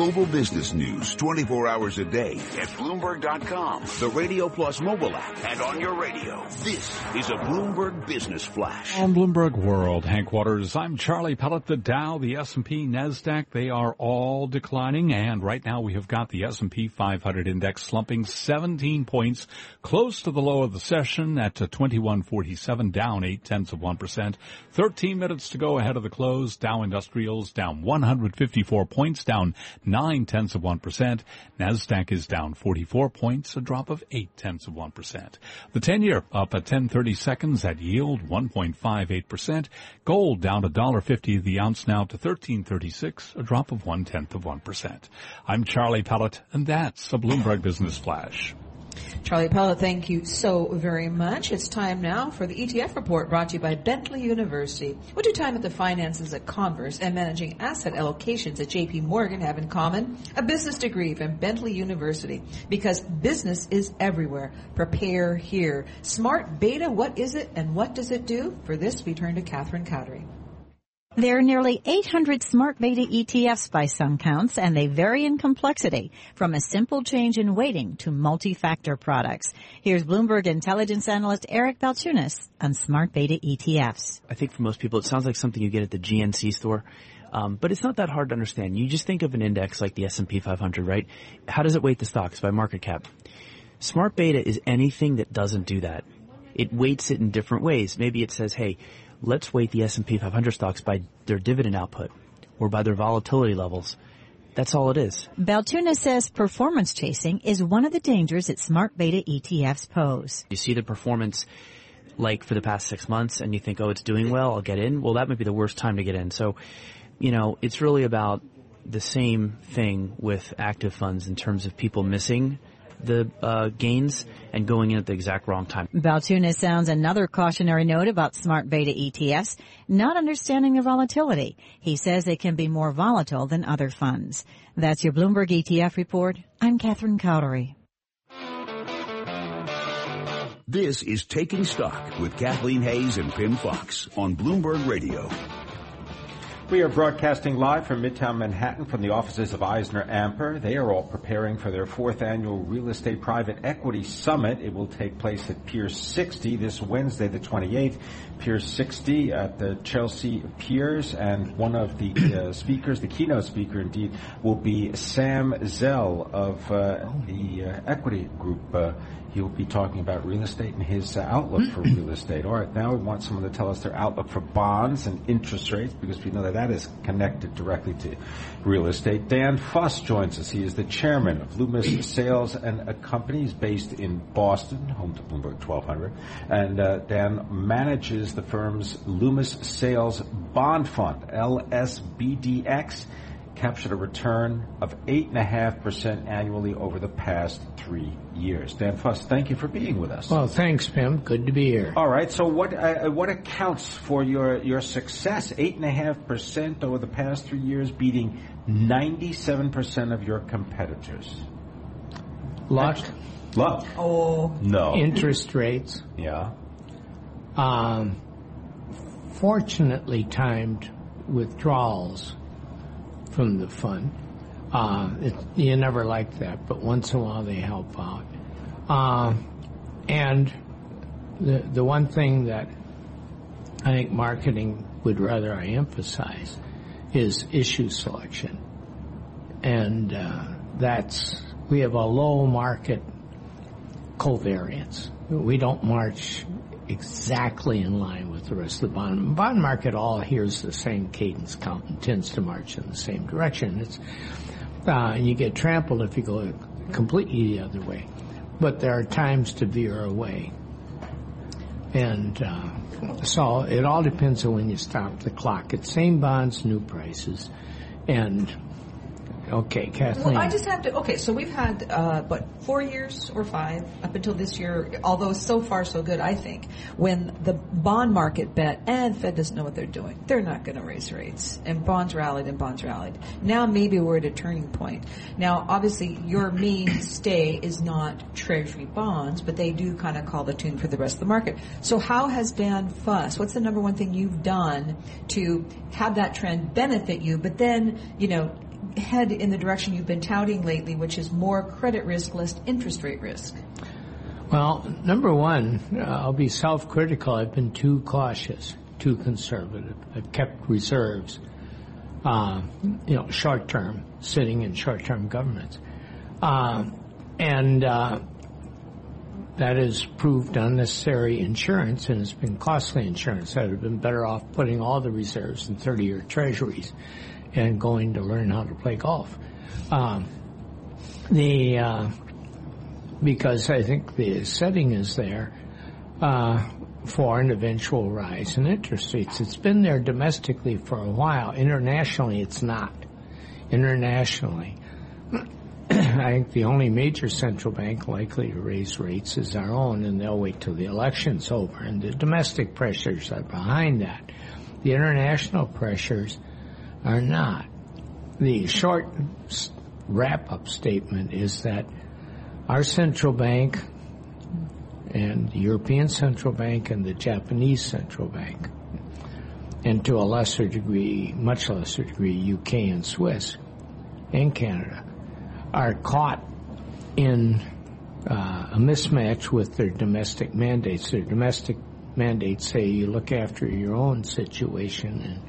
Global business news 24 hours a day at Bloomberg.com, the Radio Plus mobile app, and on your radio. This is a Bloomberg Business Flash. On Bloomberg World, Headquarters, I'm Charlie Pellett. The Dow, the S&P, NASDAQ, they are all declining. And right now we have got the S&P 500 index slumping 17 points, close to the low of the session at 2147, down 8 tenths of 1%. 13 minutes to go ahead of the close. Dow Industrials down 154 points, down 9 tenths of 1%. NASDAQ is down 44 points, a drop of 8 tenths of 1%. The 10 year up at 1030 seconds at yield 1.58%. Gold down $1.50 the ounce now to 1336, a drop of 1 tenth of 1%. I'm Charlie Pellett, and that's a Bloomberg Business Flash. Charlie Pellett, thank you so very much. It's time now for the ETF report brought to you by Bentley University. What do time at the finances at Converse and managing asset allocations at JP Morgan have in common? A business degree from Bentley University. Because business is everywhere. Prepare here. Smart beta, what is it and what does it do? For this, we turn to Catherine Cowdery. There are nearly 800 smart beta ETFs by some counts, and they vary in complexity, from a simple change in weighting to multi-factor products. Here's Bloomberg intelligence analyst Eric Balchunas on smart beta ETFs. I think for most people, it sounds like something you get at the GNC store. Um, but it's not that hard to understand. You just think of an index like the S&P 500, right? How does it weight the stocks by market cap? Smart beta is anything that doesn't do that. It weights it in different ways. Maybe it says, hey, let's weight the S&P 500 stocks by their dividend output or by their volatility levels. That's all it is. Balchunas says performance chasing is one of the dangers that smart beta ETFs pose. You see the performance like for the past six months and you think, oh, it's doing well, I'll get in. Well, that might be the worst time to get in. So, you know, it's really about the same thing with active funds in terms of people missing the uh, gains and going in at the exact wrong time. Balchunas sounds another cautionary note about smart beta ETFs, not understanding their volatility. He says they can be more volatile than other funds. That's your Bloomberg ETF report. I'm Catherine Cowdery. This is Taking Stock with Kathleen Hays and Pimm Fox on Bloomberg Radio. We are broadcasting live from Midtown Manhattan from the offices of Eisner Amper. They are all preparing for their fourth annual Real Estate Private Equity Summit. It will take place at Pier 60 this Wednesday, the 28th. Pier 60 at the Chelsea Piers, and one of the uh, speakers, the keynote speaker indeed, will be Sam Zell of uh, the uh, Equity Group. Uh, He'll be talking about real estate and his outlook for real estate. All right, now we want someone to tell us their outlook for bonds and interest rates because we know that that is connected directly to real estate. Dan Fuss joins us. He is the chairman of Loomis Sayles and. He's based in Boston, home to Bloomberg 1200. And uh, Dan manages the firm's Loomis Sayles Bond Fund, LSBDX captured a return of 8.5% annually over the past three years. Dan Fuss, thank you for being with us. Well, thanks, Pimm. Good to be here. All right. So, what uh, what accounts for your your success? Eight and a half percent over the past three years, beating ninety-seven percent of your competitors. Luck. Luck. Oh. No. Interest rates. Yeah. Um, fortunately timed withdrawals from the fund. Uh, it, you never like that, but once in a while they help out. Uh, and the the one thing that I think marketing would rather I emphasize is issue selection, and uh, that's we have a low market covariance. We don't march exactly in line with the rest of the bond. Bond market all hears the same cadence count and tends to march in the same direction. It's, uh, and you get trampled if you go completely the other way. But there are times to veer away. And, uh, so it all depends on when you stop the clock. It's same bonds, new prices. And Okay, Kathleen. Well, I just have to. Okay, so we've had uh, what four years or five up until this year. Although so far so good, I think. When the bond market bet and Fed doesn't know what they're doing, they're not going to raise rates, and bonds rallied and bonds rallied. Now maybe we're at a turning point. Now, obviously, your mainstay is not Treasury bonds, but they do kind of call the tune for the rest of the market. So, how has Dan Fuss? What's the number one thing you've done to have that trend benefit you? But then, you know head in the direction you've been touting lately, which is more credit risk, less interest rate risk? Well, number one, uh, I'll be self-critical. I've been too cautious, too conservative. I've kept reserves, uh, you know, short-term, sitting in short-term governments. Um, and uh, that has proved unnecessary insurance and it's been costly insurance. I'd have been better off putting all the reserves in 30-year treasuries and going to learn how to play golf. Um, the uh, because I think the setting is there uh, for an eventual rise in interest rates. It's been there domestically for a while. Internationally, it's not. Internationally, I think the only major central bank likely to raise rates is our own, and they'll wait till the election's over. And the domestic pressures are behind that. The international pressures are not. The short wrap-up statement is that our central bank and the European Central Bank and the Japanese Central Bank, and to a lesser degree, much lesser degree, UK and Swiss and Canada, are caught in uh, a mismatch with their domestic mandates. Their domestic mandates say you look after your own situation and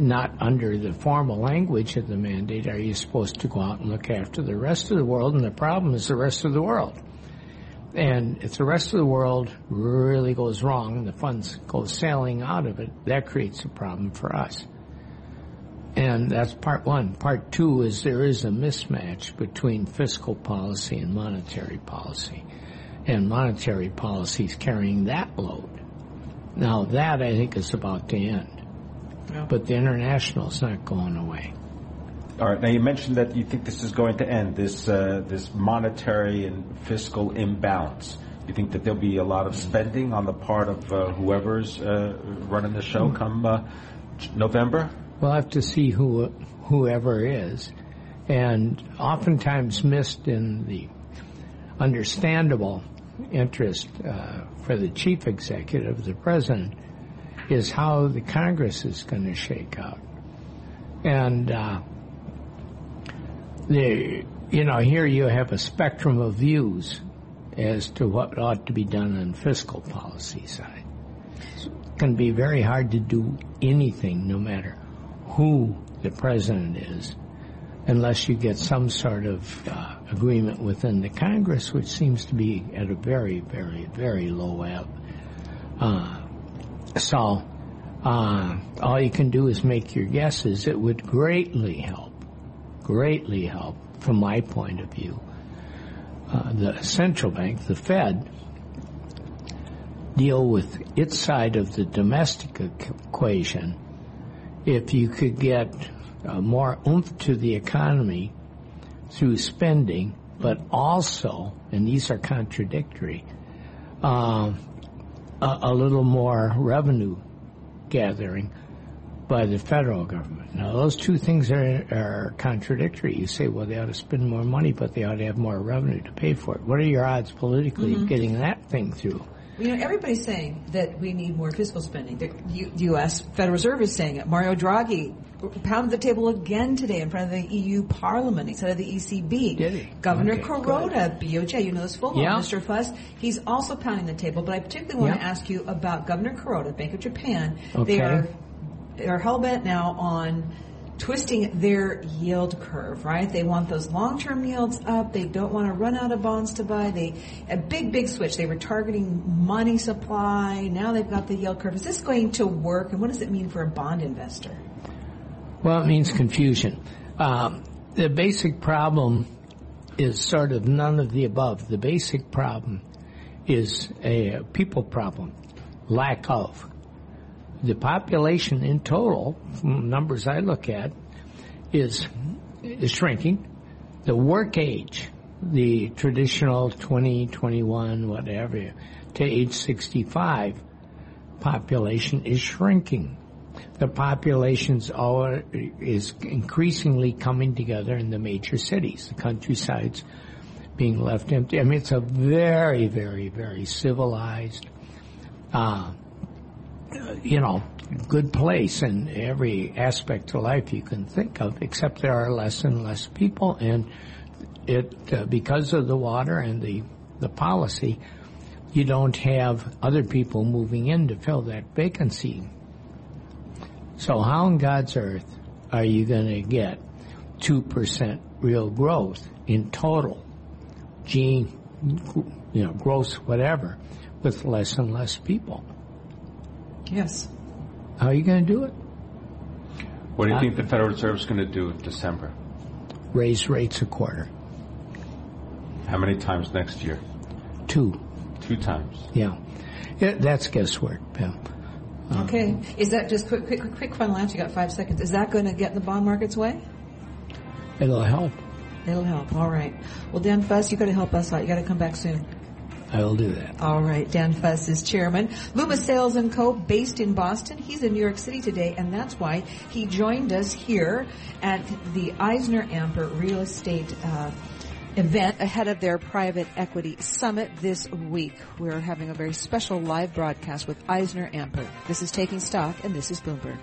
not under the formal language of the mandate are you supposed to go out and look after the rest of the world, and the problem is the rest of the world. And if the rest of the world really goes wrong and the funds go sailing out of it, that creates a problem for us. And that's part one. Part two is there is a mismatch between fiscal policy and monetary policy. And monetary policy is carrying that load. Now that I think is about to end. Yeah. But the international is not going away. All right. Now you mentioned that you think this is going to end this uh, this monetary and fiscal imbalance. You think that there'll be a lot of spending on the part of uh, whoever's uh, running the show come uh, November? We'll have to see who whoever is, and oftentimes missed in the understandable interest uh, for the chief executive, the president, is how the Congress is going to shake out. And uh, the you know here you have a spectrum of views as to what ought to be done on fiscal policy side. It can be very hard to do anything, no matter who the president is, unless you get some sort of uh, agreement within the Congress, which seems to be at a very, very, very low ebb. Uh, so, uh, all you can do is make your guesses. It would greatly help, greatly help, from my point of view. Uh, the central bank, the Fed, deal with its side of the domestic equation. If you could get uh, more oomph to the economy through spending, but also, and these are contradictory, uh, a, a little more revenue gathering by the federal government. Now, those two things are, are contradictory. You say, well, they ought to spend more money, but they ought to have more revenue to pay for it. What are your odds politically mm-hmm. of getting that thing through? You know, everybody's saying that we need more fiscal spending. The U- U.S. Federal Reserve is saying it. Mario Draghi pounded the table again today in front of the EU Parliament instead of the ECB. Did he? Governor okay, Kuroda, BOJ, you know this full yeah. Mr. Fuss, he's also pounding the table. But I particularly want yeah. to ask you about Governor Kuroda, Bank of Japan. Okay. They are they're hell bent now on twisting their yield curve, right? They want those long-term yields up. They don't want to run out of bonds to buy. They a big, big switch. They were targeting money supply. Now they've got the yield curve. Is this going to work? And what does it mean for a bond investor? Well, it means confusion. Um, the basic problem is sort of none of the above. The basic problem is a people problem, lack of. The population in total, from numbers I look at, is, is shrinking. The work age, the traditional 20, 21, whatever, to age 65 population is shrinking the populations are, is increasingly coming together in the major cities. The countryside's being left empty. I mean, it's a very, very, very civilized, uh, you know, good place in every aspect of life you can think of, except there are less and less people, and it uh, because of the water and the the policy, you don't have other people moving in to fill that vacancy. So how in God's earth are you going to get two percent real growth in total, gene, you know, gross whatever, with less and less people? Yes. How are you going to do it? What do you Uh, think the Federal Reserve is going to do in December? Raise rates a quarter, How many times next year? two, Two times. yeah. Yeah, that's guesswork, Pimm. Okay. Is that just quick, quick, quick, quick final answer? You got five seconds. Is that going to get in the bond market's way? It'll help. It'll help. All right. Well, Dan Fuss, you got to help us out. You got to come back soon. I will do that. All right. Dan Fuss is chairman. Loomis Sayles and Co. based in Boston. He's in New York City today, and that's why he joined us here at the Eisner Amper Real Estate uh, event ahead of their private equity summit this week. We're having a very special live broadcast with Eisner Amper. This is Taking Stock, and this is Bloomberg.